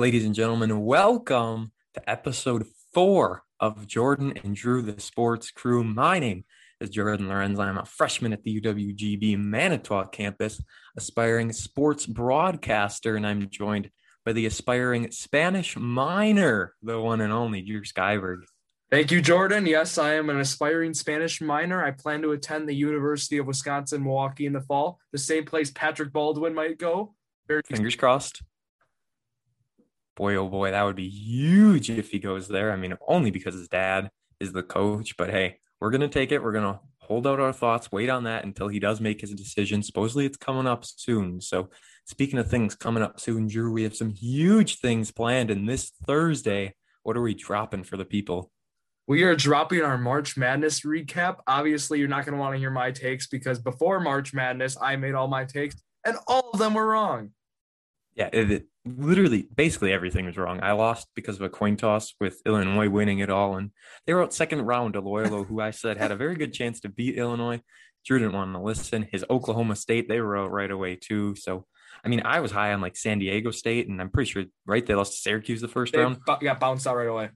Ladies and gentlemen, welcome to episode four of Jordan and Drew, the sports crew. My name is Jordan Lorenz. I'm a freshman at the UWGB Manitowoc campus, aspiring sports broadcaster, and I'm joined by the aspiring Spanish minor, the one and only Drew Skyberg. Thank you, Jordan. Yes, I am an aspiring Spanish minor. I plan to attend the University of Wisconsin Milwaukee in the fall, the same place Patrick Baldwin might go. Very Fingers crossed. Boy, oh boy, that would be huge if he goes there. I mean, only because his dad is the coach, but hey, we're going to take it. We're going to hold out our thoughts, wait on that until he does make his decision. Supposedly it's coming up soon. So, speaking of things coming up soon, Drew, we have some huge things planned. And this Thursday, what are we dropping for the people? We are dropping our March Madness recap. Obviously, you're not going to want to hear my takes because before March Madness, I made all my takes and all of them were wrong. Yeah, it, it, literally, basically everything was wrong. I lost because of a coin toss with Illinois winning it all, and they were out second round to Loyola, who I said had a very good chance to beat Illinois. Drew didn't want to listen. His Oklahoma State, they were out right away too. So, I mean, I was high on like San Diego State, and I'm pretty sure, right? They lost to Syracuse the first they round. got bounced out right away.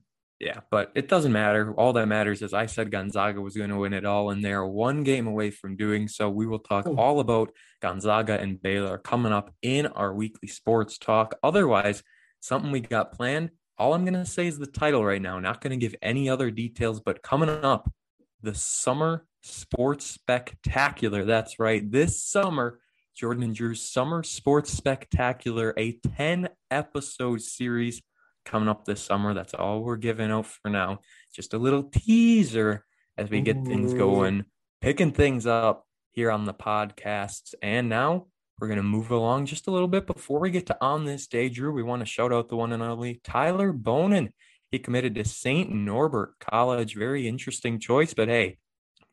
Yeah, but it doesn't matter. All that matters is I said Gonzaga was going to win it all, and they're one game away from doing so. We will talk Ooh. all about Gonzaga and Baylor coming up in our weekly sports talk. Otherwise, something we got planned. All I'm going to say is the title right now. Not going to give any other details, but coming up, the Summer Sports Spectacular. That's right. This summer, Jordan and Drew's Summer Sports Spectacular, a 10 episode series coming up this summer. That's all we're giving out for now. Just a little teaser as we get Ooh. things going, picking things up here on the podcasts. And now we're going to move along just a little bit before we get to on this day. Drew, we want to shout out the one and only Tyler Bonin. He committed to St. Norbert College. Very interesting choice, but hey,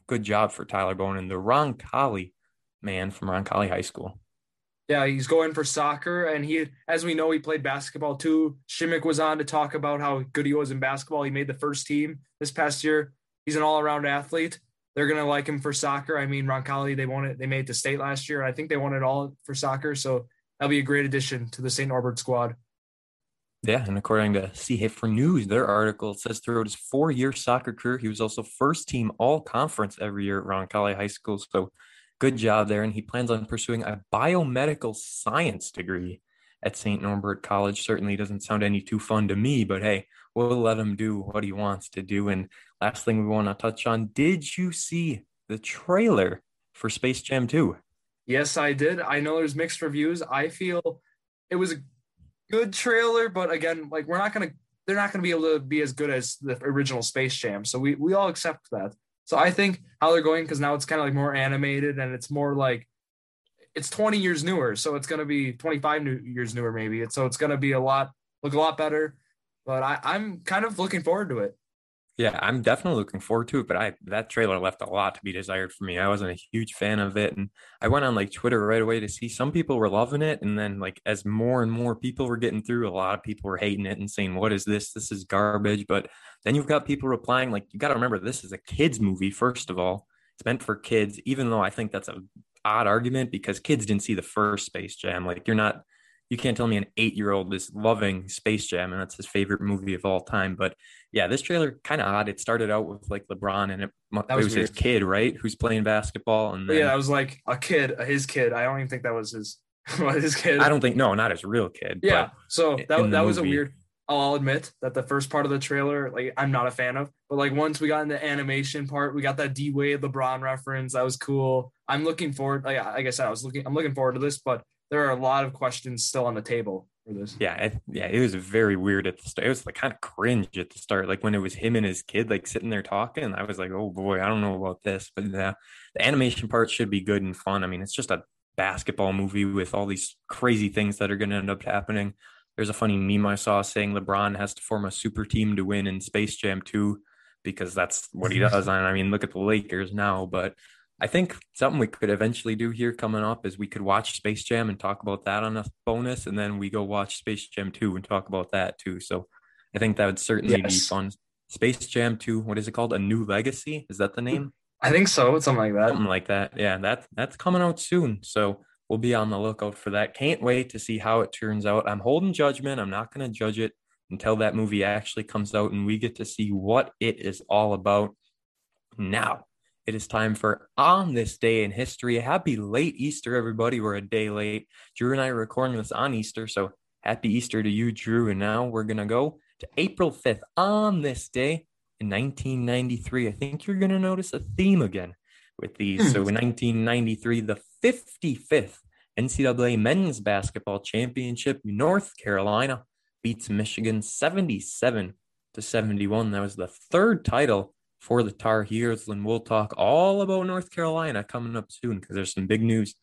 good job for Tyler Bonin, the Roncalli man from Roncalli High School. Yeah, he's going for soccer, and he, as we know, he played basketball too. Shimmick was on to talk about how good he was in basketball. He made the first team this past year. He's an all-around athlete. They're gonna like him for soccer. I mean, Roncalli, they won it. They made it to state last year. I think they won it all for soccer. So that'll be a great addition to the St. Norbert squad. Yeah, and according to Seehafer News, their article says throughout his four-year soccer career, he was also first team all conference every year at Roncalli High School. So good job there. And he plans on pursuing a biomedical science degree at St. Norbert College. Certainly doesn't sound any too fun to me, but hey, we'll let him do what he wants to do. And last thing we want to touch on did you see the trailer for Space Jam 2? Yes, I did. I know there's mixed reviews. I feel it was a good trailer, but again, like we're not going to, they're not going to be able to be as good as the original Space Jam. So we, we all accept that. So I think how they're going because now it's kind of like more animated and it's more like it's 20 years newer, so it's gonna be 25 new years newer maybe. so it's gonna be a lot look a lot better. But I, I'm kind of looking forward to it. Yeah, I'm definitely looking forward to it, but I that trailer left a lot to be desired for me. I wasn't a huge fan of it and I went on like Twitter right away to see some people were loving it and then like as more and more people were getting through, a lot of people were hating it and saying what is this? This is garbage, but then you've got people replying like you got to remember this is a kids movie first of all. It's meant for kids even though I think that's a odd argument because kids didn't see the first Space Jam. Like you're not you can't tell me an eight year old is loving Space Jam and that's his favorite movie of all time. But yeah, this trailer kind of odd. It started out with like LeBron and it, was, it was his kid, right? Who's playing basketball. And then, yeah, I was like a kid, his kid. I don't even think that was his, his kid. I don't think, no, not his real kid. Yeah. So that, that was a weird, I'll admit that the first part of the trailer, like I'm not a fan of, but like once we got in the animation part, we got that D Wade LeBron reference. That was cool. I'm looking forward. Like, like I said, I was looking, I'm looking forward to this, but there are a lot of questions still on the table for this. Yeah, yeah, it was very weird at the start. It was like kind of cringe at the start, like when it was him and his kid like sitting there talking. I was like, oh boy, I don't know about this, but yeah, the animation part should be good and fun. I mean, it's just a basketball movie with all these crazy things that are going to end up happening. There's a funny meme I saw saying LeBron has to form a super team to win in Space Jam 2 because that's what he does. And I mean, look at the Lakers now, but I think something we could eventually do here coming up is we could watch Space Jam and talk about that on a bonus, and then we go watch Space Jam 2 and talk about that too. So I think that would certainly yes. be fun. Space Jam 2, what is it called? A New Legacy? Is that the name? I think so. Something like that. Something like that. Yeah, that's that's coming out soon. So we'll be on the lookout for that. Can't wait to see how it turns out. I'm holding judgment. I'm not going to judge it until that movie actually comes out and we get to see what it is all about. Now, it is time for On This Day in History. Happy late Easter, everybody. We're a day late. Drew and I are recording this on Easter, so happy Easter to you, Drew. And now we're going to go to April 5th on this day in 1993. I think you're going to notice a theme again with these. so hmm. in 1993, the 55th NCAA Men's Basketball Championship, North Carolina beats Michigan 77 to 71. That was the third title for the Tar Heels. And we'll talk all about North Carolina coming up soon because there's some big news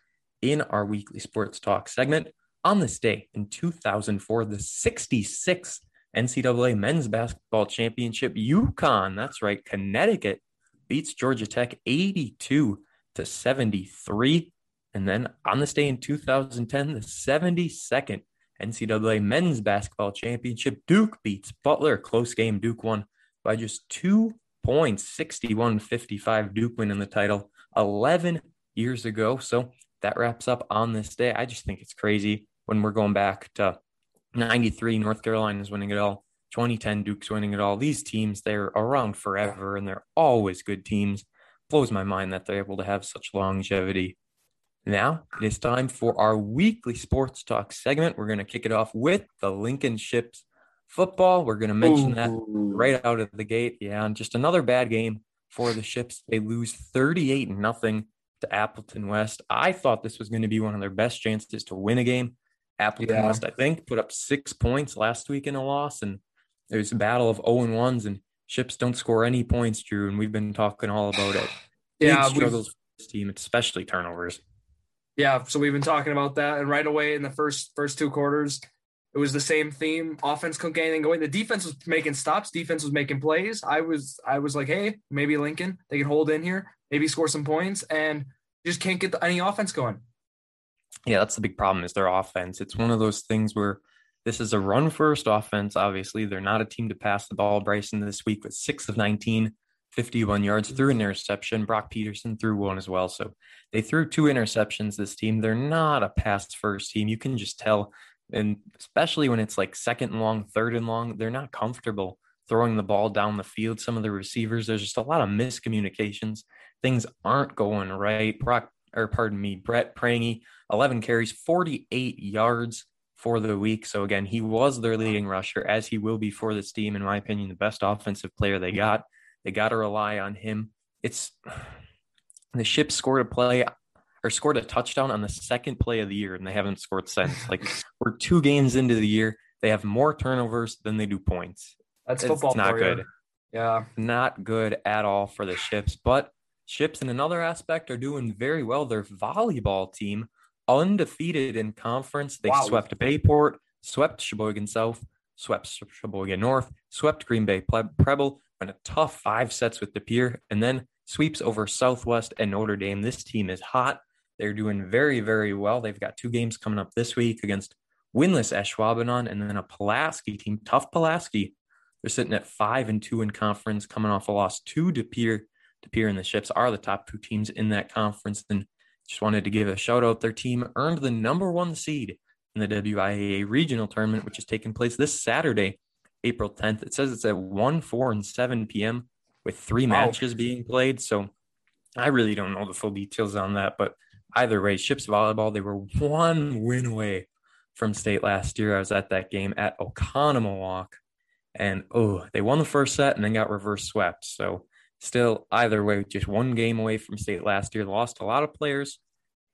in our weekly sports talk segment. On this day in 2004, the 66th NCAA Men's Basketball Championship, UConn, that's right, Connecticut beats Georgia Tech 82 to 73. And then on this day in 2010, the 72nd NCAA Men's Basketball Championship, Duke beats Butler. Close game. Duke won by just two points, 61 55. Duke winning the title 11 years ago. So that wraps up on this day. I just think it's crazy when we're going back to 93, North Carolina is winning it all. 2010, Duke's winning it all. These teams, they're around forever and they're always good teams. Blows my mind that they're able to have such longevity. Now it is time for our weekly sports talk segment. We're going to kick it off with the Lincoln Ships football. We're going to mention Ooh. that right out of the gate. Yeah, and just another bad game for the Ships. They lose 38 nothing to Appleton West. I thought this was going to be one of their best chances to win a game. Appleton yeah. West, I think, put up six points last week in a loss, and it was a battle of 0 and 1s, and Ships don't score any points, Drew, and we've been talking all about it. yeah, struggles for this team, especially turnovers. Yeah, so we've been talking about that, and right away in the first first two quarters, it was the same theme. Offense couldn't get anything going. The defense was making stops. Defense was making plays. I was I was like, hey, maybe Lincoln they can hold in here, maybe score some points, and just can't get any offense going. Yeah, that's the big problem is their offense. It's one of those things where this is a run first offense. Obviously, they're not a team to pass the ball. Bryson this week with six of 19, 51 yards through an interception. Brock Peterson threw one as well. So they threw two interceptions this team. They're not a pass first team. You can just tell. And especially when it's like second and long, third and long, they're not comfortable throwing the ball down the field. Some of the receivers, there's just a lot of miscommunications. Things aren't going right. Brock, or pardon me, Brett Prangy, 11 carries, 48 yards for the week. So again, he was their leading rusher, as he will be for this team, in my opinion, the best offensive player they got. They got to rely on him. It's the ship scored a play or scored a touchdown on the second play of the year, and they haven't scored since. Like we're two games into the year, they have more turnovers than they do points. That's it's football. not good. Yeah, not good at all for the ships. But ships in another aspect are doing very well. Their volleyball team undefeated in conference. They wow. swept Bayport, swept Sheboygan South, swept Sheboygan North, swept Green Bay Preble, and a tough five sets with De Pere, and then sweeps over Southwest and Notre Dame. This team is hot. They're doing very, very well. They've got two games coming up this week against winless Ashwaubenon and then a Pulaski team, tough Pulaski. They're sitting at five and two in conference, coming off a loss to De Pere. De Pere and the Ships are the top two teams in that conference. And just wanted to give a shout out. Their team earned the number one seed in the WIAA regional tournament, which is taking place this Saturday April 10th. It says it's at 1, 4, and 7 p.m. with three matches being played. So I really don't know the full details on that, but either way, Ships Volleyball, they were one win away from state last year. I was at that game at Oconomowoc, and oh, they won the first set and then got reverse swept. So still, either way, just one game away from state last year. Lost a lot of players,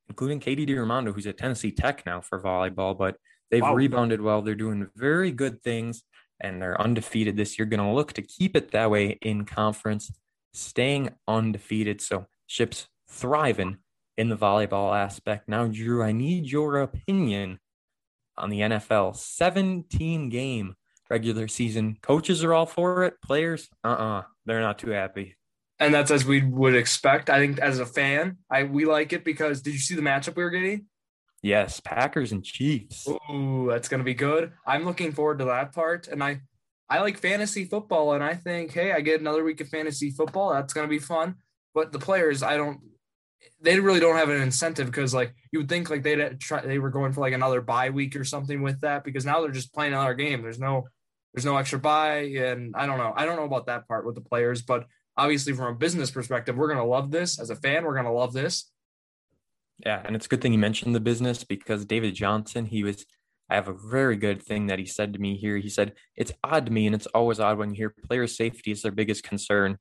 including Katie DiRamondo, who's at Tennessee Tech now for volleyball, but they've wow. rebounded well. They're doing very good things and they're undefeated this year. Going to look to keep it that way in conference, staying undefeated. So ships thriving in the volleyball aspect. Now, Drew, I need your opinion on the NFL 17 game regular season. Coaches are all for it. Players, uh uh-uh, uh, they are not too happy. And that's as we would expect. I think as a fan, I we like it because did you see the matchup we were getting? Yes, Packers and Chiefs. Ooh, that's gonna be good. I'm looking forward to that part. And I I like fantasy football, and I think, hey, I get another week of fantasy football. That's gonna be fun. But the players, I don't they really don't have an incentive because like you would think like they'd uh, try they were going for like another bye week or something with that because now they're just playing another game. There's no there's no extra bye and I don't know. I don't know about that part with the players, but obviously from a business perspective, we're gonna love this. As a fan, we're gonna love this. Yeah, and it's a good thing you mentioned the business because David Johnson, he was I have a very good thing that he said to me here. He said, It's odd to me, and it's always odd when you hear player safety is their biggest concern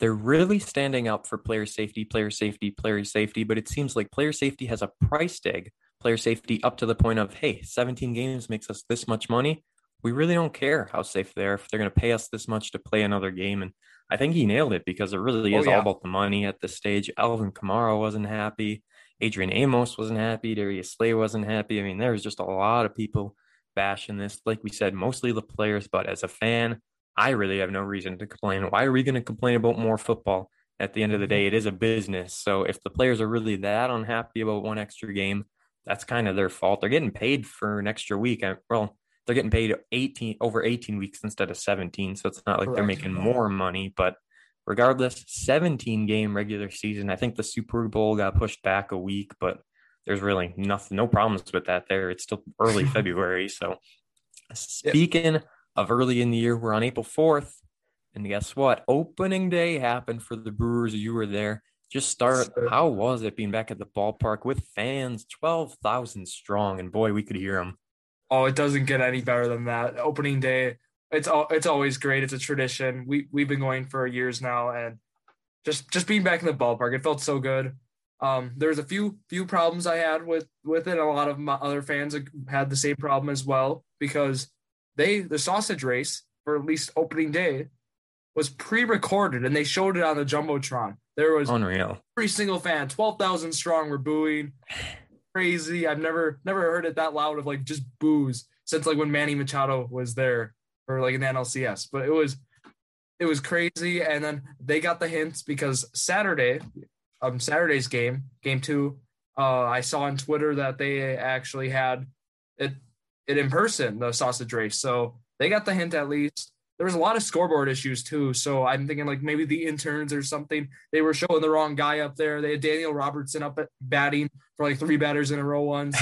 they're really standing up for player safety, player safety, player safety, but it seems like player safety has a price tag. Player safety up to the point of, hey, 17 games makes us this much money. We really don't care how safe they are if they're going to pay us this much to play another game. And I think he nailed it because it really oh, is yeah. all about the money at this stage. Alvin Kamara wasn't happy. Adrian Amos wasn't happy. Darius Slay wasn't happy. I mean, there was just a lot of people bashing this. Like we said, mostly the players, but as a fan, I really have no reason to complain. Why are we going to complain about more football? At the end of the mm-hmm. day, it is a business. So if the players are really that unhappy about one extra game, that's kind of their fault. They're getting paid for an extra week. Well, they're getting paid 18 over 18 weeks instead of 17. So it's not like Correct. they're making more money, but regardless, 17 game regular season. I think the Super Bowl got pushed back a week, but there's really nothing, no problems with that there. It's still early February. So speaking yep of early in the year. We're on April 4th. And guess what? Opening day happened for the Brewers. You were there. Just start. How was it being back at the ballpark with fans, 12,000 strong? And boy, we could hear them. Oh, it doesn't get any better than that. Opening day, it's all, it's always great. It's a tradition. We we've been going for years now, and just just being back in the ballpark, it felt so good. Um, there's a few few problems I had with with it. A lot of my other fans had the same problem as well because they the sausage race for at least opening day was pre-recorded and they showed it on the jumbotron. There was unreal. Every single fan, twelve thousand strong, were booing. Crazy. I've never never heard it that loud of like just boos since like when Manny Machado was there or like in the NLCS. But it was it was crazy. And then they got the hints because Saturday, um, Saturday's game, game two, uh, I saw on Twitter that they actually had it it in person, the sausage race. So they got the hint at least. There was a lot of scoreboard issues too. So I'm thinking like maybe the interns or something, they were showing the wrong guy up there. They had Daniel Robertson up at batting for like three batters in a row once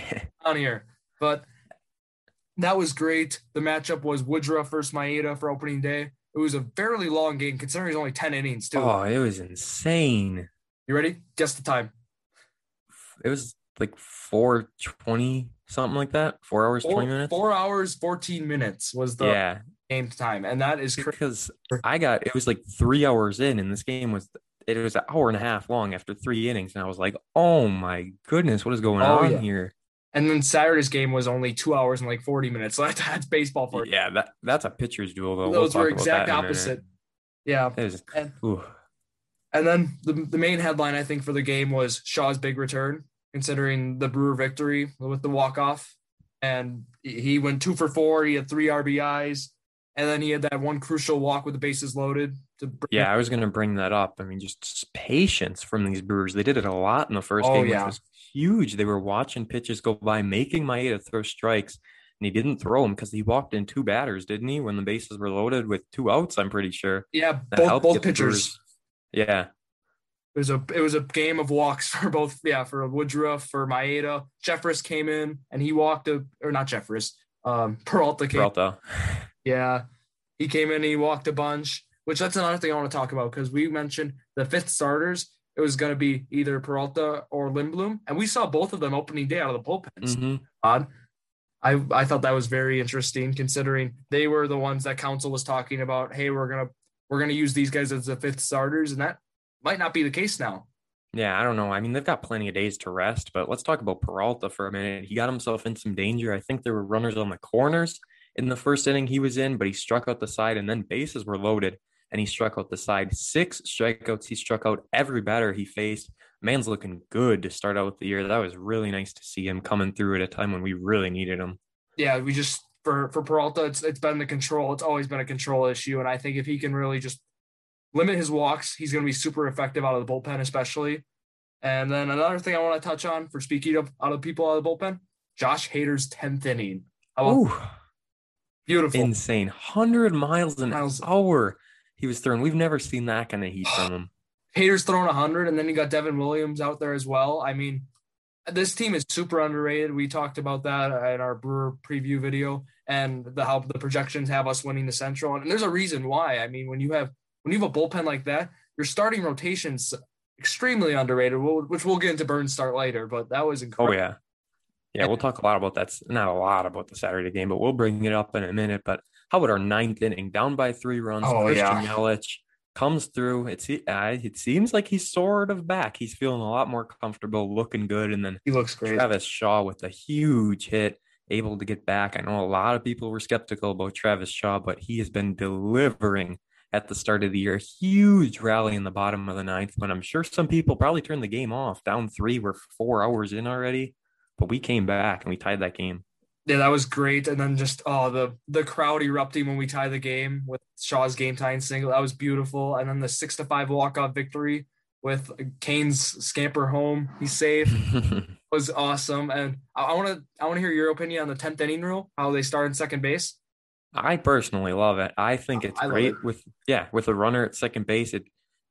on here. But that was great. The matchup was Woodruff versus Maeda for opening day. It was a fairly long game considering it's only 10 innings too. Oh, it was insane. You ready? Guess the time. It was like 420 something like that. Four hours, four, 20 minutes. Four hours, 14 minutes was the yeah. game time. And that is because I got it was like three hours in, and this game was it was an hour and a half long after three innings. And I was like, oh my goodness, what is going oh, on yeah. here? And then Saturday's game was only two hours and like 40 minutes. So that's baseball for Yeah, that that's a pitcher's duel though. Those we'll were exact opposite. Yeah. and, and then the, the main headline I think for the game was Shaw's big return considering the Brewer victory with the walk off. And he went two for four. He had three RBIs, and then he had that one crucial walk with the bases loaded. To yeah, I was going to bring that up. I mean, just patience from these Brewers. They did it a lot in the first oh, game, yeah. which was huge. They were watching pitches go by, making Maeda throw strikes, and he didn't throw them because he walked in two batters, didn't he? When the bases were loaded with two outs, I'm pretty sure. Yeah, that both, both pitchers. Yeah, it was a it was a game of walks for both yeah for Woodruff for Maeda. Jeffress came in and he walked a or not Jeffress um Peralta came Peralta yeah he came in and he walked a bunch which that's another thing I want to talk about because we mentioned the fifth starters it was going to be either Peralta or Lindblom and we saw both of them opening day out of the bullpens. Mm-hmm. Odd. I, I thought that was very interesting considering they were the ones that Counsell was talking about. Hey, we're gonna we're gonna use these guys as the fifth starters, and that might not be the case now. Yeah, I don't know. I mean, they've got plenty of days to rest, but let's talk about Peralta for a minute. He got himself in some danger. I think there were runners on the corners in the first inning he was in, but he struck out the side and then bases were loaded and he struck out the side. Six strikeouts. He struck out every batter he faced. Man's looking good to start out with the year. That was really nice to see him coming through at a time when we really needed him. Yeah, we just for for Peralta, it's it's been the control. It's always been a control issue, and I think if he can really just limit his walks. He's going to be super effective out of the bullpen, especially. And then another thing I want to touch on for speaking of out of people out of the bullpen, Josh Hader's 10th inning. Oh, beautiful. Insane. 100 miles an miles. hour he was throwing. We've never seen that kind of heat from him. Hader's throwing 100, and then you got Devin Williams out there as well. I mean, this team is super underrated. We talked about that in our Brewer preview video, and the how the projections have us winning the Central. And there's a reason why. I mean, when you have when you have a bullpen like that, your starting rotation's extremely underrated, which we'll get into Burnes start later. But that was incredible. Oh yeah, yeah. We'll talk a lot about that. Not a lot about the Saturday game, but we'll bring it up in a minute. But how about our ninth inning, down by three runs? Oh, Christian yeah. Yelich comes through. It's uh, it seems like he's sort of back. He's feeling a lot more comfortable, looking good, and then He looks great. Travis Shaw with a huge hit, able to get back. I know a lot of people were skeptical about Travis Shaw, but he has been delivering at the start of the year. Huge rally in the bottom of the ninth, but I'm sure some people probably turned the game off. Down three, we're four hours in already, but we came back and we tied that game. Yeah, that was great. And then just oh the the crowd erupting when we tie the game with Shaw's game tying single. That was beautiful. And then the six to five walk off victory with Cain's scamper home. He's safe. was awesome. And I want to I want to hear your opinion on the tenth inning rule. How they start in second base. I personally love it. I think oh, it's I great it. with yeah, with a runner at second base. It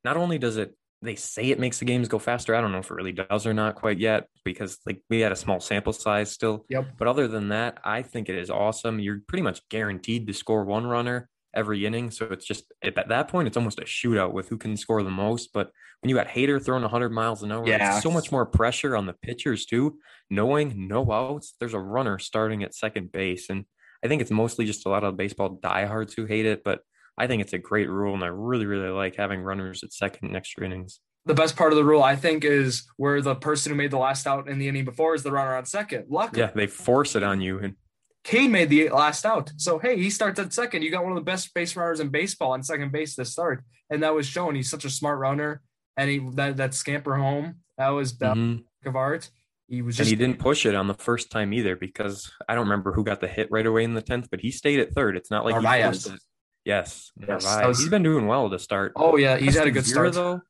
not only does it they say it makes the games go faster. I don't know if it really does or not quite yet because like we had a small sample size still. Yep. But other than that, I think it is awesome. You're pretty much guaranteed to score one runner every inning. So it's just at that point, it's almost a shootout with who can score the most. But when you got Hader throwing 100 miles an hour, Yeah. it's so much more pressure on the pitchers too. Knowing no outs, there's a runner starting at second base, and I think it's mostly just a lot of baseball diehards who hate it, but I think it's a great rule, and I really, really like having runners at second in extra innings. The best part of the rule, I think, is where the person who made the last out in the inning before is the runner on second. Luck. Yeah, they force it on you, and Cain made the last out. So hey, he starts at second. You got one of the best base runners in baseball on second base to start, and that was shown. He's such a smart runner, and he that that scamper home that was that Mhm. work of art. He was and he didn't push it on the first time either because I don't remember who got the hit right away in the tenth, but he stayed at third. It's not like he forced it. Yes, Yes, was- he's been doing well to start. Oh yeah, he's had a Keston good Hiura, start. though.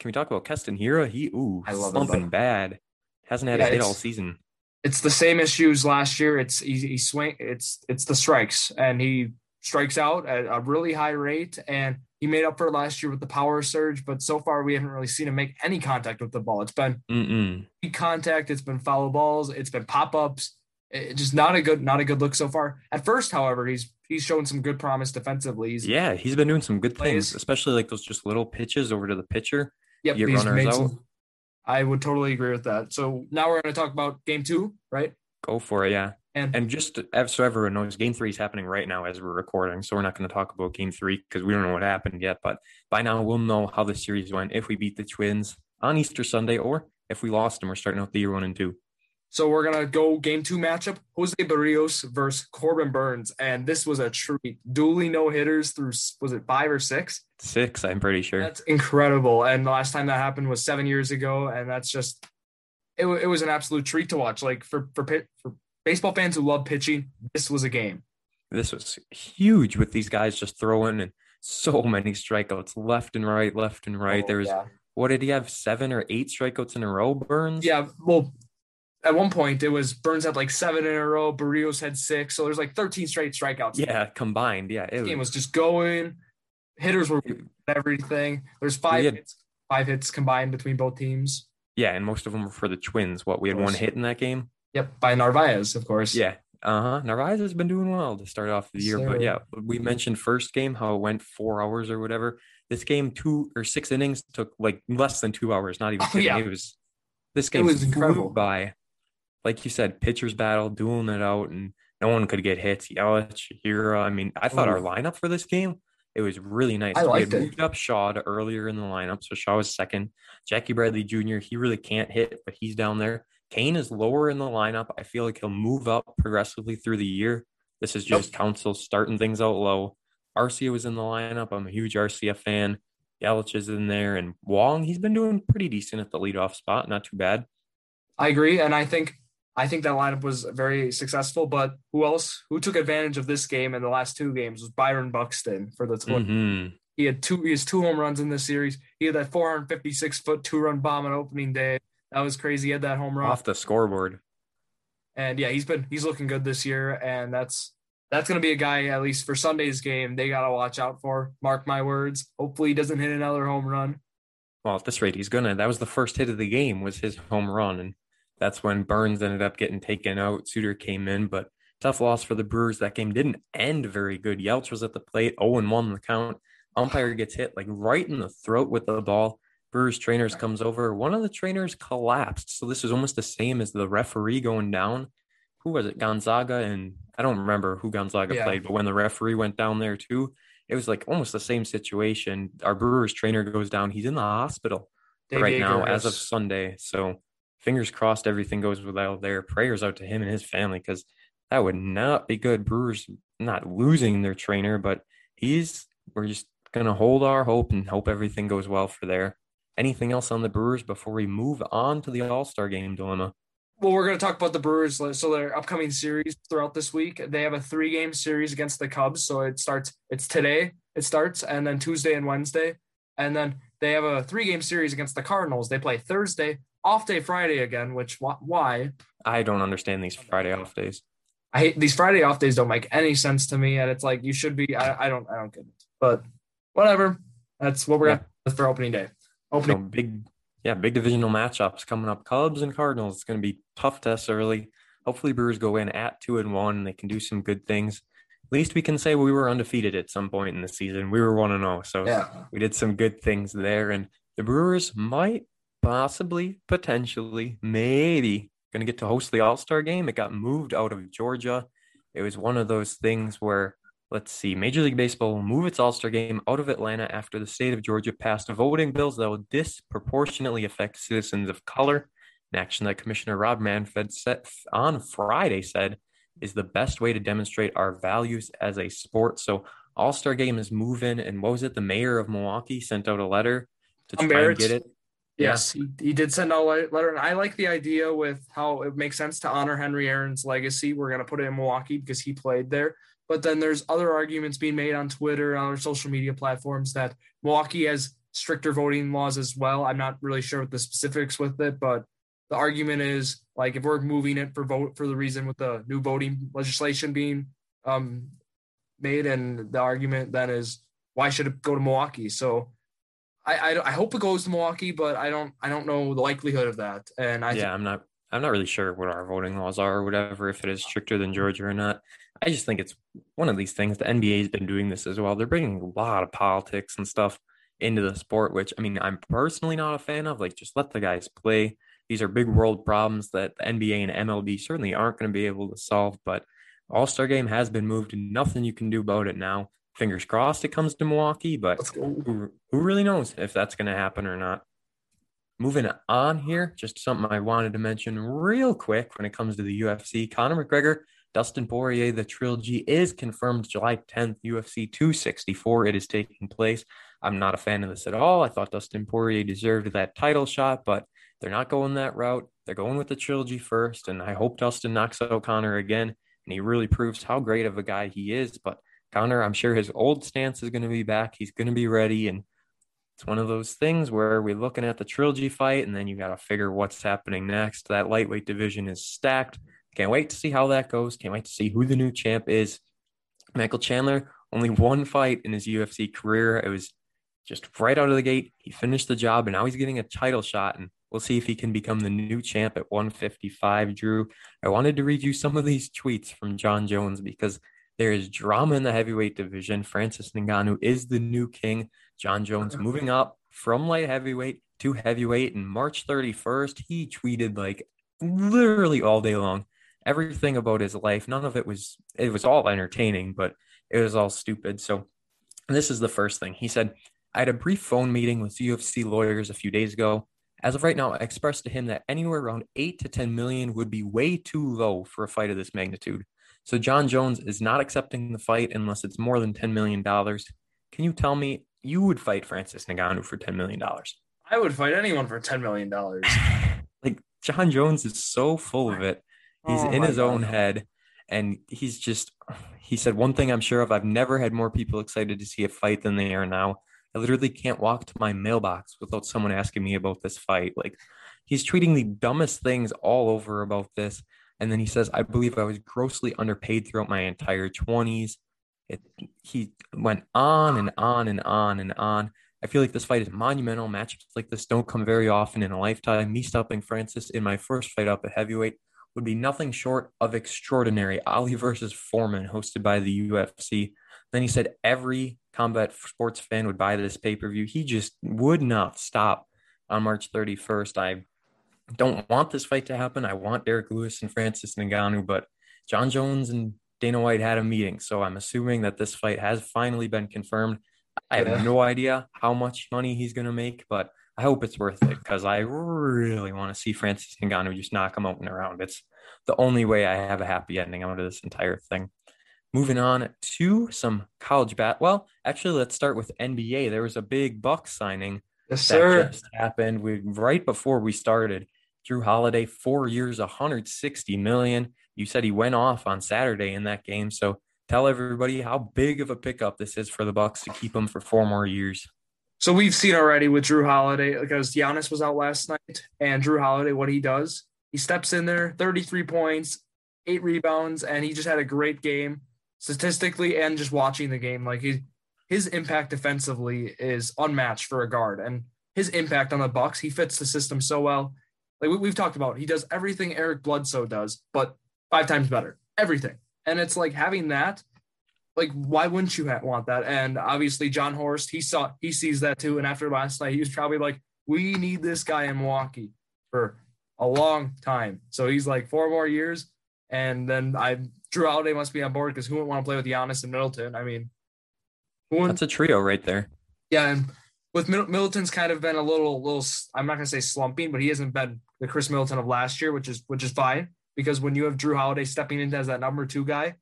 Can we talk about Keston Hiura? He ooh, I love slumping bud. bad. Hasn't had Yeah, a hit all season. It's the same issues last year. It's he, he swing. It's it's the strikes, and he strikes out at a really high rate, and he made up for last year with the power surge. But so far, we haven't really seen him make any contact with the ball. It's been Mm-mm. weak contact. It's been foul balls. It's been pop ups. It, just not a good not a good look so far. At first, however, he's he's shown some good promise defensively. He's, Yeah, he's been doing some good things, especially like those just little pitches over to the pitcher. Yep, get he's runners out. some. I would totally agree with that. So now we're going to talk about game two, right? Go for it, yeah. And, And just so everyone knows, Game Three is happening right now as we're recording, so we're not going to talk about Game Three because we don't know what happened yet. But by now, we'll know how the series went if we beat the Twins on Easter Sunday, or if we lost and we're starting out the year one and two. so we're going to go game two matchup: Jose Berrios versus Corbin Burnes, and this was a treat. Dually no hitters through was it five or six? Six, I'm pretty sure. That's incredible. And the last time that happened was seven years ago, and that's just it. It was an absolute treat to watch. Like for for pit- for baseball fans who love pitching, this was a game. this was huge with these guys just throwing and so many strikeouts left and right, left and right. Oh, there was yeah. what did he have? Seven or eight strikeouts in a row, Burnes? Yeah, well, at one point it was Burnes had like seven in a row, Berrios had six, so there's like 13 straight strikeouts. Yeah, combined. Yeah. It the game was, was just going. Hitters were everything. There's five had- hits, five hits combined between both teams. yeah, and most of them were for the twins. What we had one hit in that game. Yep, by Narvaez, of course. Yeah. Uh-huh. Narvaez has been doing well to start off the year. So- But yeah, we mentioned first game how it went four hours or whatever. This game, two or six innings, took like less than two hours, not even Oh, yeah. It was this game was incredible. by. Like you said, pitchers battle, dueling it out, and no one could get hits. Yelich, Hiura. I mean, I thought our lineup for this game, it was really nice. I we liked had it. moved up Shaw to earlier in the lineup, so Shaw was second. Jackie Bradley Jr. He really can't hit, but he's down there. Cain is lower in the lineup. I feel like he'll move up progressively through the year. This is Yep. just Counsell starting things out low. Arcia was in the lineup. I'm a huge Arcia fan. Yelich is in there, and Wong. He's been doing pretty decent at the leadoff spot. Not too bad. I agree, and I think I think that lineup was very successful. But who else? Who took advantage of this game and the last two games was Byron Buxton for the Twins. hmm He had two. He has two home runs in this series. He had that 456 foot two run bomb on opening day. That was crazy. He had that home run. Off the scoreboard. And yeah, he's been he's looking good this year, and that's that's gonna be a guy at least for Sunday's game they gotta watch out for. Mark my words. Hopefully he doesn't hit another home run. well, at this rate, he's gonna. That was the first hit of the game, was his home run, and that's when Burnes ended up getting taken out. Suter came in, but tough loss for the Brewers. That game didn't end very good. Yelch was at the plate, 0 and 1 the count. Umpire gets hit like right in the throat with the ball. Brewers trainers comes over. One of the trainers collapsed. So this is almost the same as the referee going down. Who was it? Gonzaga and I don't remember who Gonzaga yeah. played, but when the referee went down there too, it was like almost the same situation. Our Brewers trainer goes down. He's in the hospital Dave right now as of Sunday. So fingers crossed everything goes well there. Prayers out to him and his family because that would not be good. Brewers not losing their trainer, but he's we're just gonna hold our hope and hope everything goes well for there. Anything else on the Brewers before we move on to the All Star Game dilemma? Well, we're going to talk about the Brewers. So their upcoming series throughout this week, they have a three-game series against the Cubs. So it starts. It's today. It starts, and then Tuesday and Wednesday, and then they have a three-game series against the Cardinals. They play Thursday, off day Friday again. Which why? I don't understand these Friday off days. I hate these Friday off days. Don't make any sense to me, and it's like you should be. I, I don't. I don't get it. But whatever. That's what we're yeah. at for opening day. Opening so big yeah, big divisional matchups coming up. Cubs and Cardinals. It's going to be tough tests early. Hopefully, Brewers go in at two and one. And they can do some good things. At least we can say we were undefeated at some point in the season. We were one and zero, oh, so yeah. we did some good things there. And the Brewers might, possibly, potentially, maybe going to get to host the All Star game. It got moved out of Georgia. It was one of those things where Let's see. Major League Baseball will move its All Star game out of Atlanta after the state of Georgia passed voting bills that will disproportionately affect citizens of color. An action that Commissioner Rob Manfred set on Friday said is the best way to demonstrate our values as a sport. So, All Star game is moving. And what was it? The mayor of Milwaukee sent out a letter to try and get it. Yes, yeah. he, he did send out a letter. And I like the idea with how it makes sense to honor Henry Aaron's legacy. We're going to put it in Milwaukee because he played there. But then there's other arguments being made on Twitter and other social media platforms that Milwaukee has stricter voting laws as well. I'm not really sure what the specifics with it, but the argument is like if we're moving it for vote for the reason with the new voting legislation being um, made, and the argument then is why should it go to Milwaukee? So I, I, I hope it goes to Milwaukee, but I don't I don't know the likelihood of that. And I yeah, th- I'm not I'm not really sure what our voting laws are or whatever if it is stricter than Georgia or not. I just think it's one of these things. The NBA has been doing this as well. They're bringing a lot of politics and stuff into the sport, which I mean, I'm personally not a fan of. Like, just let the guys play. These are big world problems that the NBA and MLB certainly aren't going to be able to solve. But All Star Game has been moved, and nothing you can do about it now. Fingers crossed it comes to Milwaukee, but who, who really knows if that's going to happen or not? Moving on here, just something I wanted to mention real quick when it comes to the UFC. Conor McGregor Dustin Poirier, the trilogy is confirmed July 10th, UFC 264. It is taking place. I'm not a fan of this at all. I thought Dustin Poirier deserved that title shot, but they're not going that route. They're going with the trilogy first, and I hope Dustin knocks out Conor again, and he really proves how great of a guy he is. But Conor, I'm sure his old stance is going to be back. He's going to be ready, and it's one of those things where we're looking at the trilogy fight, and then you got to figure what's happening next. That lightweight division is stacked. Can't wait to see how that goes. Can't wait to see who the new champ is. Michael Chandler, only one fight in his UFC career. It was just right out of the gate. He finished the job and now he's getting a title shot. And we'll see if he can become the new champ at 155. Drew, I wanted to read you some of these tweets from Jon Jones because there is drama in the heavyweight division. Francis Ngannou is the new king. Jon Jones moving up from light heavyweight to heavyweight. And March 31st, he tweeted like literally all day long everything about his life. None of it was it was all entertaining, but it was all stupid. So this is the first thing. He said, I had a brief phone meeting with UFC lawyers a few days ago. As of right now, I expressed to him that anywhere around 8 to 10 million would be way too low for a fight of this magnitude. So Jon Jones is not accepting the fight unless it's more than 10 million dollars. Can you tell me you would fight Francis Ngannou for 10 million dollars? I would fight anyone for 10 million dollars. like Jon Jones is so full of it. He's oh in his God. own head. And he's just, he said, one thing I'm sure of I've never had more people excited to see a fight than they are now. I literally can't walk to my mailbox without someone asking me about this fight. Like, he's tweeting the dumbest things all over about this. And then he says, I believe I was grossly underpaid throughout my entire 20s. It, he went on and on and on and on. I feel like this fight is monumental. Matchups like this don't come very often in a lifetime. Me stopping Francis in my first fight up at heavyweight would be nothing short of extraordinary. Ali versus Foreman, hosted by the UFC. Then he said every combat sports fan would buy this pay per view. He just would not stop on March 31st. I don't want this fight to happen. I want Derrick Lewis and Francis Ngannou, but Jon Jones and Dana White had a meeting. So I'm assuming that this fight has finally been confirmed. I have yeah. no idea how much money he's going to make, but I hope it's worth it because I really want to see Francis Ngannou just knock him out in a round. It's the only way I have a happy ending out of this entire thing. Moving on to some college bat. Well, actually, let's start with NBA. There was a big Buck signing yes, that sir. just happened. We right before we started. Jrue Holiday, four years, 160 million. You said he went off on Saturday in that game. So tell everybody how big of a pickup this is for the Bucks to keep him for four more years. So we've seen already with Jrue Holiday because Giannis was out last night, and Jrue Holiday, what he does, he steps in there, 33 points, eight rebounds, and he just had a great game statistically and just watching the game. Like he, his impact defensively is unmatched for a guard, and his impact on the Bucks, he fits the system so well. Like we, we've talked about, he does everything Eric Bledsoe does, but five times better, everything. And it's like having that like why wouldn't you want that? And obviously Jon horst he saw he sees that too. And after last night he was probably like we need this guy in milwaukee for a long time. So he's like four more years. And then i Jrue holiday must be on board because who wouldn't want to play with Giannis and middleton? I mean that's a trio right there. Yeah and with middleton's kind of been a little little i'm not going to say slumping but he hasn't been the Khris middleton of last year which is which is fine because when you have Jrue holiday stepping in as that number two guy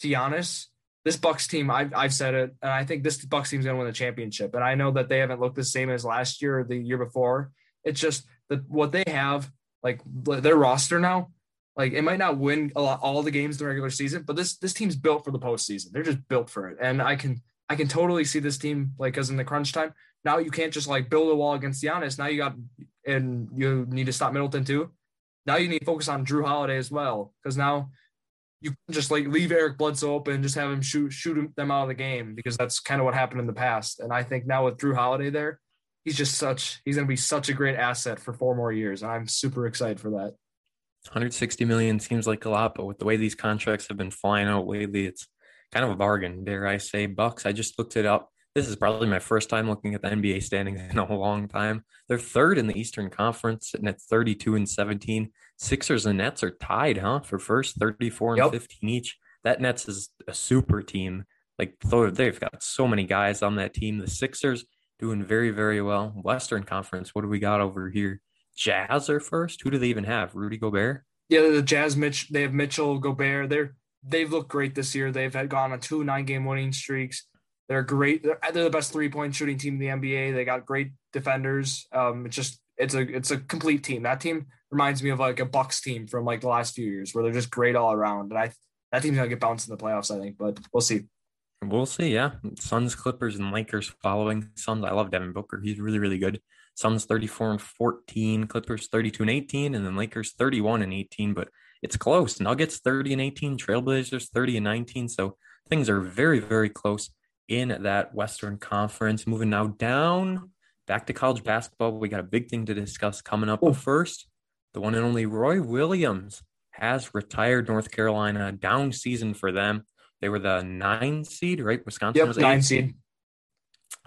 to Giannis, this Bucks team, I've, I've said it, and I think this Bucks team's going to win the championship. And I know that they haven't looked the same as last year or the year before. It's just that what they have, like their roster now, like it might not win a lot all the games in the regular season, but this this team's built for the postseason. They're just built for it, and I can I can totally see this team like because in the crunch time now you can't just like build a wall against Giannis. Now you got and you need to stop Middleton too. Now you need to focus on Jrue Holiday as well because now you just like leave Eric Bledsoe open, just have him shoot shoot them out of the game because that's kind of what happened in the past. And I think now with Jrue Holiday there, he's just such he's going to be such a great asset for four more years. And I'm super excited for that. 160 million seems like a lot, but with the way these contracts have been flying out lately, it's kind of a bargain. Dare I say, Bucks? I just looked it up. This is probably my first time looking at the NBA standings in a long time. They're third in the Eastern Conference, sitting at 32 and 17. Sixers and Nets are tied, huh? For first, 34 and yep. 15 each. That Nets is a super team. Like they've got so many guys on that team. The Sixers doing very, very well. Western Conference, what do we got over here? Jazz are first. Who do they even have? Rudy Gobert? Yeah, the Jazz Mitch they have Mitchell Gobert. They're they've looked great this year. They've had gone on two nine game winning streaks. They're great. They're, they're the best three point shooting team in the NBA. They got great defenders. Um, it's just it's a it's a complete team. That team reminds me of like a Bucks team from like the last few years where they're just great all around. And I that team's gonna get bounced in the playoffs, I think, but we'll see. We'll see, yeah. Suns, Clippers, and Lakers following. Suns, I love Devin Booker. He's really, really good. Suns 34 and 14, Clippers 32 and 18, and then Lakers 31 and 18. But it's close. Nuggets 30 and 18, Trailblazers 30 and 19. So things are very, very close in that Western Conference. Moving now down back to college basketball. We got a big thing to discuss coming up. But first, the one and only Roy Williams has retired North Carolina. Down season for them. They were the nine seed, right? Wisconsin yep, was nine seed.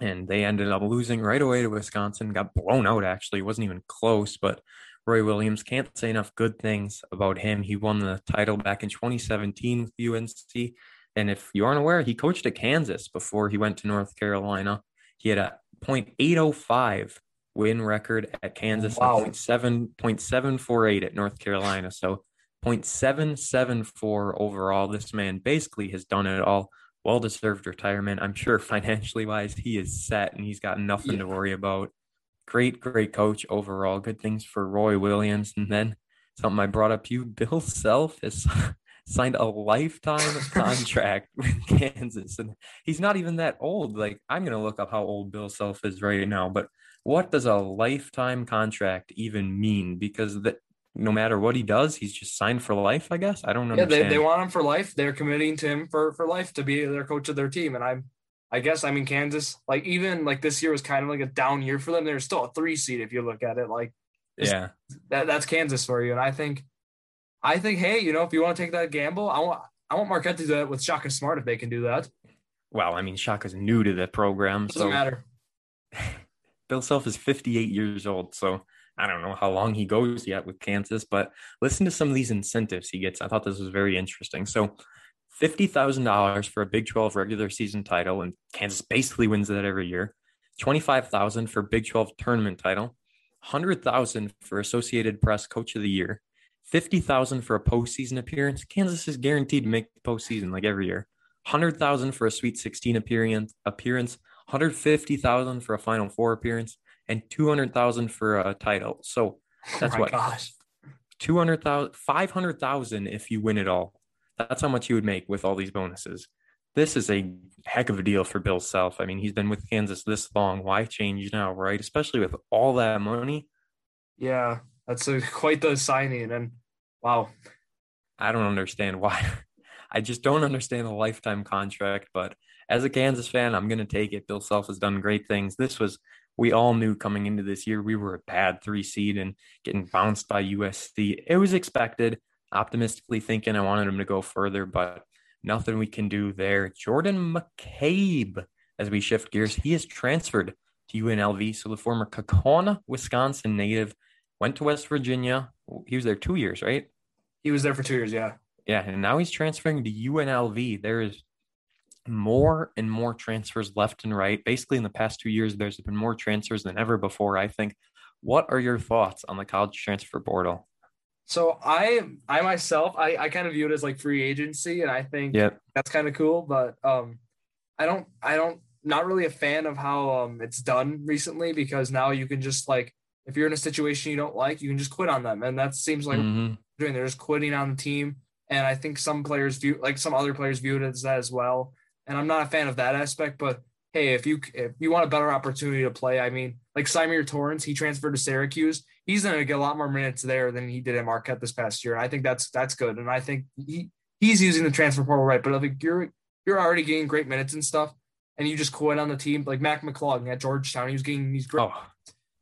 And they ended up losing right away to Wisconsin. Got blown out, actually. It wasn't even close, but Roy Williams can't say enough good things about him. He won the title back in 2017 with UNC. And if you aren't aware, he coached at Kansas before he went to North Carolina. He had a .805 win record at Kansas, wow. 0.7, at North Carolina. So 0.774 overall. This man basically has done it all. Well deserved retirement. I'm sure financially wise, he is set and he's got nothing yeah. to worry about. Great, great coach overall. Good things for Roy Williams. And then something I brought up you, Bill Self is signed a lifetime contract with Kansas. And he's not even that old. Like, I'm going to look up how old Bill Self is right now. But what does a lifetime contract even mean? Because that no matter what he does, he's just signed for life, I guess. I don't know. Yeah, they, they want him for life. They're committing to him for, for life to be their coach of their team. And I'm I guess I mean Kansas, like even like this year was kind of like a down year for them. They're still a three seed if you look at it. Like yeah, that, that's Kansas for you. And I think I think, hey, you know, if you want to take that gamble, I want I want Marquette to do that with Shaka Smart if they can do that. Well, I mean, Shaka's new to the program, Doesn't so matter. Bill Self is 58 years old, so I don't know how long he goes yet with Kansas, but listen to some of these incentives he gets. I thought this was very interesting. So, $50,000 for a Big 12 regular season title, and Kansas basically wins that every year. 25,000 for Big 12 tournament title, 100,000 for Associated Press Coach of the Year, 50,000 for a postseason appearance. Kansas is guaranteed to make the postseason like every year. 100,000 for a Sweet 16 appearance, appearance, 150,000 for a Final Four appearance, and 200,000 for a title. So oh that's oh what gosh. 200,000 500,000 if you win it all. That's how much you would make with all these bonuses. This is a heck of a deal for Bill Self. I mean, he's been with Kansas this long. Why change now, right? Especially with all that money. Yeah, that's uh, a, quite the signing. And wow. I don't understand why. I just don't understand the lifetime contract. But as a Kansas fan, I'm going to take it. Bill Self has done great things. This was, we all knew coming into this year, we were a bad three seed and getting bounced by USC. It was expected. Optimistically thinking I wanted him to go further, but nothing we can do there. Jordan McCabe, as we shift gears, he is transferred to UNLV. So the former Kaukauna, Wisconsin native went to West Virginia. He was there two years, right? He was there for two years, yeah. Yeah, and now he's transferring to UNLV. There is more and more transfers left and right. Basically, in the past two years, there's been more transfers than ever before. I think. What are your thoughts on the college transfer portal? So I, I myself, I, I kind of view it as like free agency, and I think Yep. that's kind of cool. But um, I don't, I don't, not really a fan of how um it's done recently because now you can just like if you're in a situation you don't like, you can just quit on them, and that seems like Mhm. doing. They're just quitting on the team, and I think some players view like some other players view it as that as well. And I'm not a fan of that aspect, but hey, if you if you want a better opportunity to play, I mean, like Symir Torrence, he transferred to Syracuse. He's going to get a lot more minutes there than he did at Marquette this past year. And I think that's that's good, and I think he he's using the transfer portal right. But if you're you're already getting great minutes and stuff, and you just quit on the team, like Mac McClung at Georgetown, he was getting these great Oh,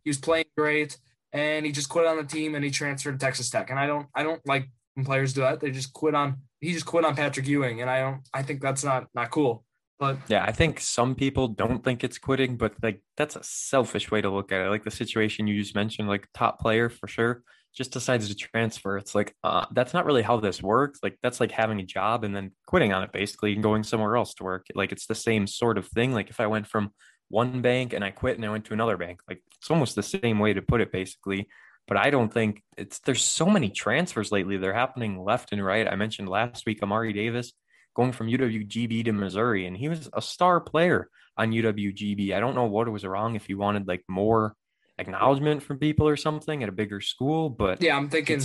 he was playing great and he just quit on the team and he transferred to Texas Tech. And I don't I don't like when players do that. They just quit on he just quit on Patrick Ewing and I don't I think that's not not cool. But yeah. I think some people don't think it's quitting, but like that's a selfish way to look at it. Like the situation you just mentioned, like top player for sure, just decides to transfer. It's like uh, that's not really how this works. Like that's like having a job and then quitting on it basically and going somewhere else to work. Like it's the same sort of thing. Like if I went from one bank and I quit and I went to another bank, like it's almost the same way to put it basically. But I don't think it's there's so many transfers lately. They're happening left and right. I mentioned last week Amari Davis going from UWGB to Missouri, and he was a star player on UWGB. I don't know what was wrong if he wanted like more acknowledgement from people or something at a bigger school, but yeah, I'm thinking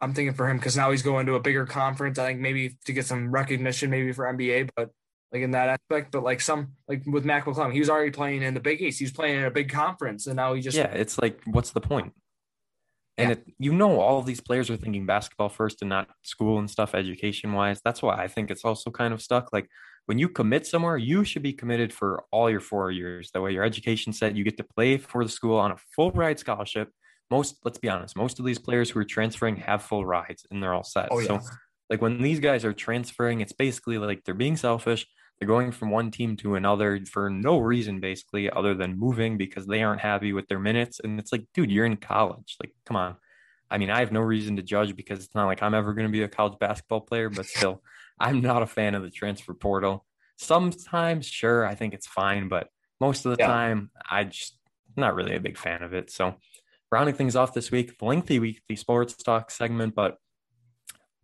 I'm thinking for him because now he's going to a bigger conference. I think maybe to get some recognition, maybe for NBA, but like in that aspect. But like some like with Mac McClung, he was already playing in the Big East. He was playing in a big conference, and now he just yeah, it's like, what's the point? And Yeah. it, you know, all of these players are thinking basketball first and not school and stuff, education wise. That's why I think it's also kind of stuck. Like when you commit somewhere, you should be committed for all your four years. That way, your education set, you get to play for the school on a full ride scholarship. Most, let's be honest, most of these players who are transferring have full rides and they're all set. oh So like when these guys are transferring, it's basically like they're being selfish. They're going from one team to another for no reason, basically, other than moving because they aren't happy with their minutes. And it's like, dude, you're in college. Like, come on. I mean, I have no reason to judge because it's not like I'm ever going to be a college basketball player, but still, I'm not a fan of the transfer portal. Sometimes, sure, I think it's fine, but most of the Yeah. time, I just not really a big fan of it. So, rounding things off this week, lengthy weekly sports talk segment, but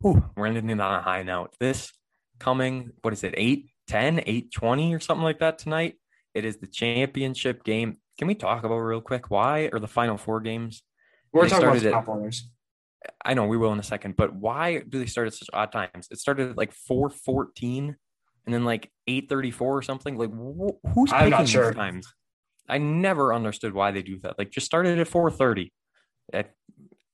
whew, we're ending it on a high note. This coming, what is it, 8 10, 8 20 or something like that tonight? It is the championship game. Can we talk about real quick why are the final four games? We're They talking about the top winners. I know we will in a second, but why do they start at such odd times? It started at like 414 and then like 834 or something. Like wh- who's I'm picking not these sure. times? I never understood why they do that. Like just started at 430. At,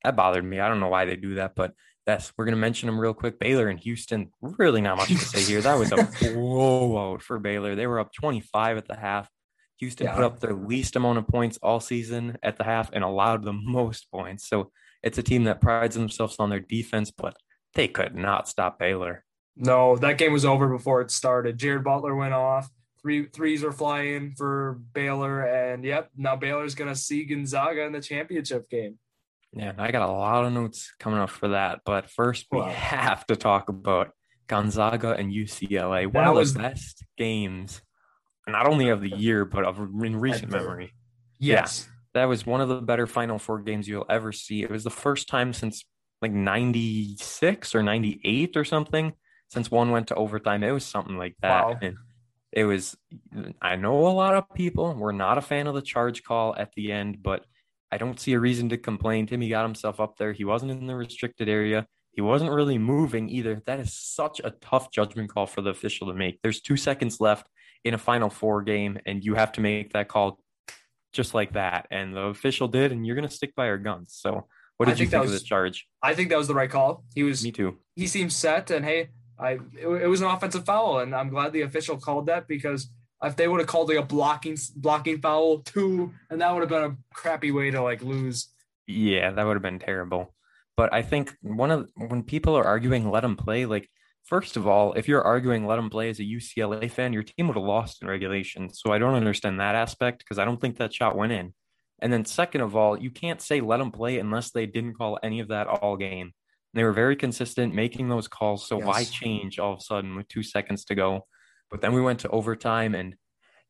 that bothered me. I don't know why they do that, but that's we're gonna mention them real quick. Baylor and Houston, really not much to say here. That was a blowout for Baylor. They were up 25 at the half. Houston yeah. put up their least amount of points all season at the half and allowed the most points. So it's a team that prides themselves on their defense, but they could not stop Baylor. No, that game was over before it started. Jared Butler went off. Three threes are flying for Baylor, and yep, now Baylor's gonna see Gonzaga in the championship game. Yeah, I got a lot of notes coming up for that, but first we wow. have to talk about Gonzaga and UCLA. One that of was, the best games, not only of the year, but of in recent memory. Yes. Yeah, that was one of the better Final Four games you'll ever see. It was the first time since like 96 or 98 or something since one went to overtime. It was something like that. Wow. And it was, I know a lot of people were not a fan of the charge call at the end, but I don't see a reason to complain. Timmy got himself up there. He wasn't in the restricted area. He wasn't really moving either. That is such a tough judgment call for the official to make. There's two seconds left in a Final Four game, and you have to make that call just like that. And the official did, and you're going to stick by your guns. So, what did you think, was, of the charge? I think that was the right call. He was. Me too. He seemed set, and hey, I it, it, was an offensive foul, and I'm glad the official called that because if they would have called like a blocking blocking foul too, and that would have been a crappy way to like lose. Yeah, that would have been terrible. But I think one of when people are arguing let him play, like first of all, if you're arguing let him play as a UCLA fan, your team would have lost in regulation. So I don't understand that aspect because I don't think that shot went in. And then second of all, you can't say let them play unless they didn't call any of that all game. They were very consistent making those calls. So yes. why change all of a sudden with two seconds to go? But then we went to overtime and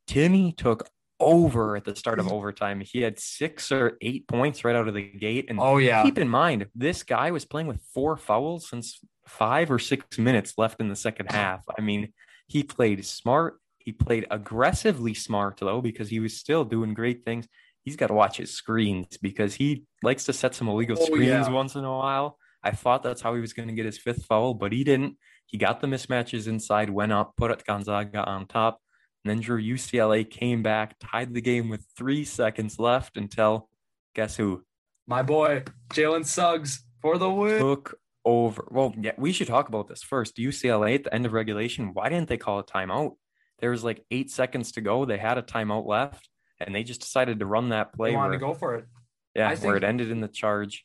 Timmy took over at the start of overtime. He had six or eight points right out of the gate. And oh, yeah. Keep in mind, this guy was playing with four fouls since five or six minutes left in the second half. I mean, he played smart. He played aggressively smart, though, because he was still doing great things. He's got to watch his screens because he likes to set some illegal oh, screens yeah. once in a while. I thought that's how he was going to get his fifth foul, but he didn't. He got the mismatches inside, went up, put it Gonzaga on top, and then drew UCLA came back, tied the game with three seconds left until guess who? My boy, Jalen Suggs for the win. Took over. Well, yeah, we should talk about this first. UCLA at the end of regulation, why didn't they call a timeout? There was like eight seconds to go. They had a timeout left, and they just decided to run that play. They wanted where, to go for it. Yeah, think, where it ended in the charge.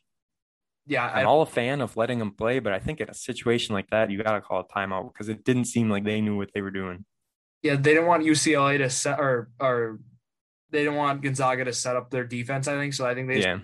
Yeah, I'm I, all a fan of letting them play, but I think in a situation like that, you got to call a timeout because it didn't seem like they knew what they were doing. Yeah, they didn't want UCLA to set or or they didn't want Gonzaga to set up their defense. I think so. I think they. Yeah.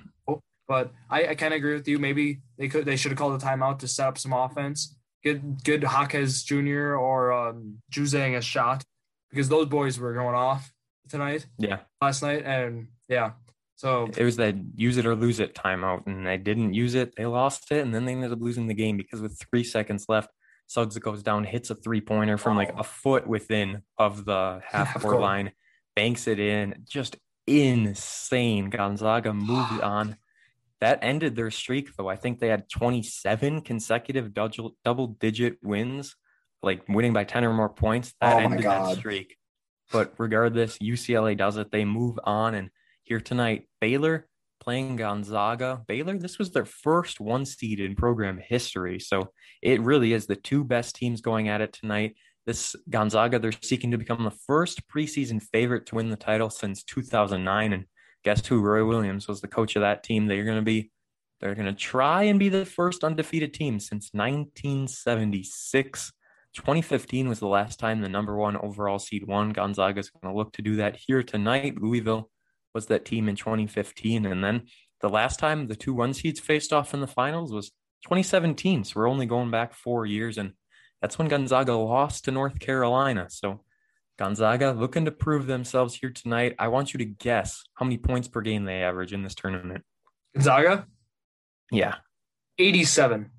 but I, I kind of agree with you. Maybe they could they should have called a timeout to set up some offense. Good good Jaquez Jr. or um, Juzang a shot because those boys were going off tonight. Yeah. Last night and yeah, so it was that use it or lose it timeout, and they didn't use it. They lost it, and then they ended up losing the game because with three seconds left, Suggs goes down, hits a three pointer from like a foot within of the half court line, banks it in. Just insane. Gonzaga moved on. That ended their streak, though. I think they had 27 consecutive double digit wins, like winning by 10 or more points. That oh ended that streak. But regardless, UCLA does it. They move on and here tonight. Baylor playing Gonzaga. Baylor, this was their first one seed in program history. So it really is the two best teams going at it tonight. This Gonzaga, they're seeking to become the first preseason favorite to win the title since 2009. And guess who? Roy Williams was the coach of that team. They're going to be, they're going to try and be the first undefeated team since 1976. 2015 was the last time the number one overall seed won. Gonzaga is going to look to do that here tonight. Louisville was that team in 2015. And then the last time the two one seeds faced off in the finals was 2017. So we're only going back four years. And that's when Gonzaga lost to North Carolina. So Gonzaga looking to prove themselves here tonight. I want you to guess how many points per game they average in this tournament. Gonzaga? Yeah. 87.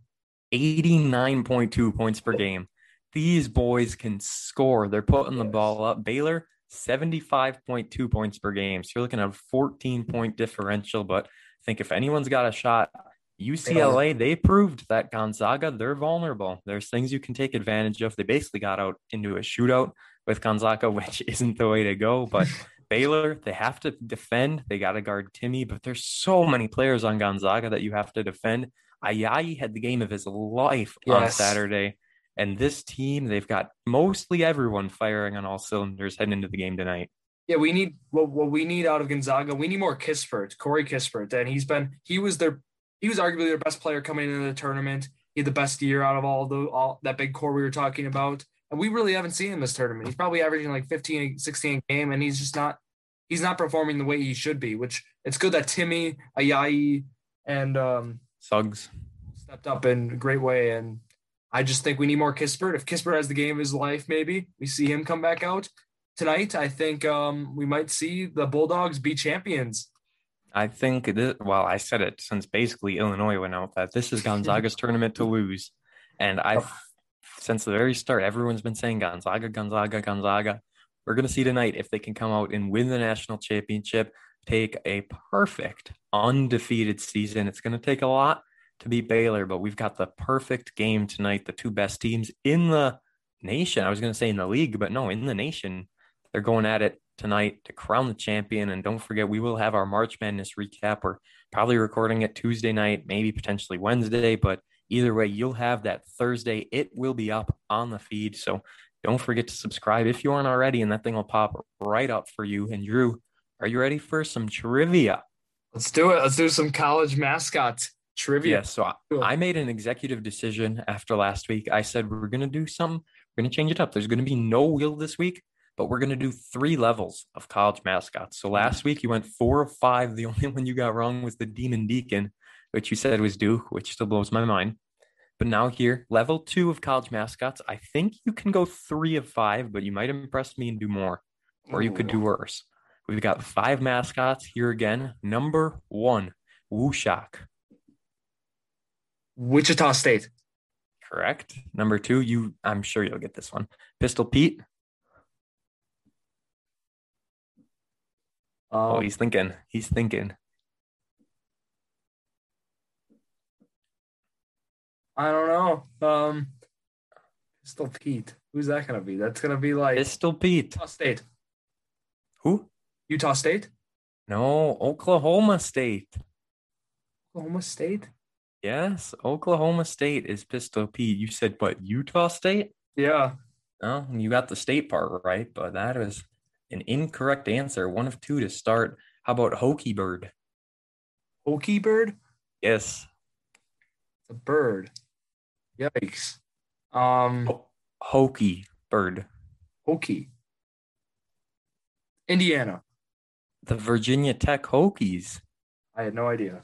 89.2 points per game. These boys can score. They're putting the ball up. Baylor, 75.2 points per game. So you're looking at a 14 point differential. But I think if anyone's got a shot, UCLA, they proved that Gonzaga, they're vulnerable. There's things you can take advantage of. They basically got out into a shootout with Gonzaga, which isn't the way to go. But Baylor, they have to defend. They got to guard Timmy, but there's so many players on Gonzaga that you have to defend. Ayayi had the game of his life yes. on Saturday. And this team, they've got mostly everyone firing on all cylinders heading into the game tonight. Yeah, we need what, what we need out of Gonzaga. We need more Kispert, Corey Kispert, and he's been he was their he was arguably their best player coming into the tournament. He had the best year out of all the all that big core we were talking about. And we really haven't seen him this tournament. He's probably averaging like 15, 16 game, and he's just not he's not performing the way he should be, which it's good that Timmy, Ayayi, and um Suggs stepped up in a great way. And I just think we need more Kispert. If Kispert has the game of his life, maybe we see him come back out tonight. I think um, we might see the Bulldogs be champions. I think this, well, I said it since basically Illinois went out that this is Gonzaga's tournament to lose. And I've since the very start, everyone's been saying Gonzaga, Gonzaga, Gonzaga. We're going to see tonight if they can come out and win the national championship, take a perfect undefeated season. It's going to take a lot to beat Baylor, but we've got the perfect game tonight. The two best teams in the nation. I was going to say in the league, but no, in the nation. They're going at it tonight to crown the champion. And don't forget, we will have our March Madness recap. We're probably recording it Tuesday night, maybe potentially Wednesday, but either way, you'll have that Thursday. It will be up on the feed. So don't forget to subscribe if you aren't already, and that thing will pop right up for you. And Drew, are you ready for some trivia? Let's do it. Let's do some college mascots trivia. Yeah, so I made an executive decision after last week. I said we're going to do something. We're going to change it up. There's going to be no wheel this week, but we're going to do three levels of college mascots. So last week you went four of five. The only one you got wrong was the Demon Deacon, which you said was Duke, which still blows my mind. But now here, level two of college mascots, I think you can go three of five, but you might impress me and do more, or you could do worse. We've got five mascots here again. Number one, WuShock. Wichita State. Correct. Number two, you I'm sure you'll get this one. Pistol Pete. oh, um, he's thinking. He's thinking. I don't know. Um Pistol Pete. Who's that gonna be? That's gonna be like Pistol Pete. Utah State. Who? Utah State? No, Oklahoma State. Oklahoma State? Yes, Oklahoma State is Pistol Pete. You said what? Utah State? Yeah. Oh, you got the state part right, but that is an incorrect answer. One of two to start. How about Hokie Bird? Hokie Bird? Yes. It's a bird. Yikes. Um Ho- Hokie Bird. Hokie. Indiana. The Virginia Tech Hokies. I had no idea.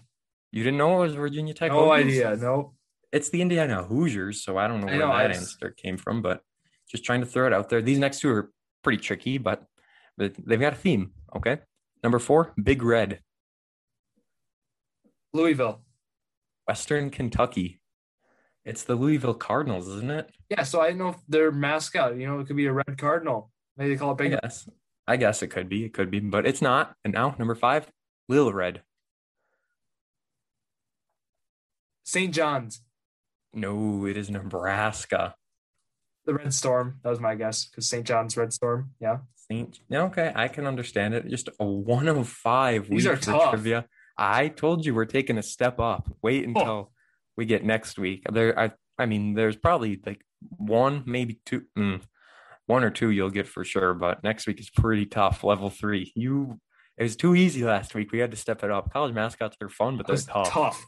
You didn't know it was Virginia Tech? No Hokies? idea. No. It's the Indiana Hoosiers, so I don't know where know, that answer came from, but just trying to throw it out there. These next two are pretty tricky, but they've got a theme. Okay. Number four, Big Red. Louisville. Western Kentucky. It's the Louisville Cardinals, isn't it? Yeah. So I know their mascot. You know, it could be a red cardinal. Maybe they call it Big. Yes. I guess it could be. It could be, but it's not. And now number five, Lil Red. St. John's. No, it is Nebraska. The Red Storm. That was my guess because St. John's Red Storm. Yeah. Saint. Okay, I can understand it. Just a one of five. These are tough. Trivia. I told you we're taking a step up. Wait until oh. we get next week. There, I, I mean, there's probably like one, maybe two, mm, one or two you'll get for sure. But next week is pretty tough. Level three. You, it was too easy last week. We had to step it up. College mascots are fun, but they're tough. Tough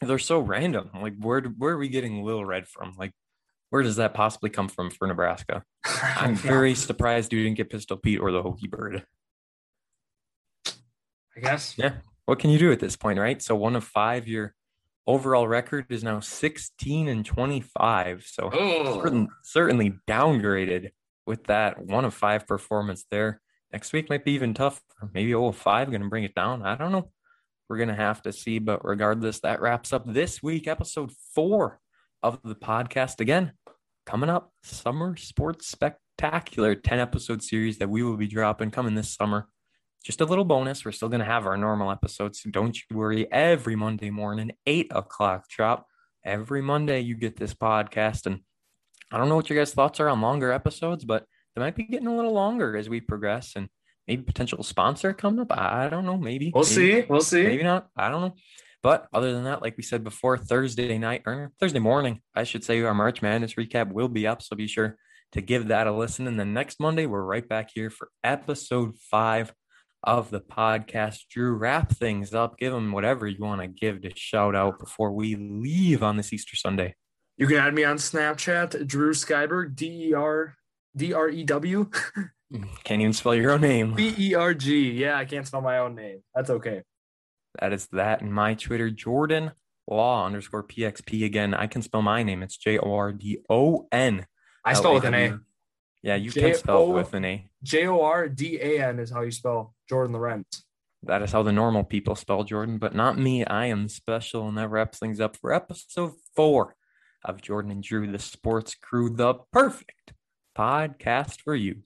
they're so random. Like where where are we getting Lil Red from? Like where does that possibly come from for Nebraska? I'm very surprised you didn't get Pistol Pete or the Hokie Bird. I guess. Yeah. What can you do at this point, right? So one of five, your overall record is now 16 and 25. So oh. certain, certainly downgraded with that one of five performance there. Next week might be even tough. Maybe 0 5 going to bring it down. I don't know we're going to have to see. But regardless, that wraps up this week, episode four of the podcast. Again, coming up, Summer Sports Spectacular 10 episode series that we will be dropping coming this summer. Just a little bonus. We're still going to have our normal episodes. So don't you worry. Every Monday morning, 8 o'clock drop. Every Monday, you get this podcast. And I don't know what your guys' thoughts are on longer episodes, but they might be getting a little longer as we progress. And maybe potential sponsor coming up. I don't know. Maybe we'll maybe, see. We'll see. Maybe not. I don't know. But other than that, like we said before, Thursday night or Thursday morning, I should say, our March Madness recap will be up. So be sure to give that a listen. And then next Monday, we're right back here for episode five of the podcast. Drew, wrap things up. Give them whatever you want to give to shout out before we leave on this Easter Sunday. You can add me on Snapchat, Drew Skyberg, D E R D R E W. Mm, can't even spell your own name. B E R G. Yeah, I can't spell my own name. That's okay. That is that. And my Twitter, Jordan Law underscore PXP. Again, I can spell my name. It's J O R D O N. I spell with an A. Yeah, you can spell it with an A. J O R D A N is how you spell Jordan Lorenz. That is how the normal people spell Jordan, but not me. I am special, and that wraps things up for episode four of Jordan and Drew, the sports crew, the perfect podcast for you.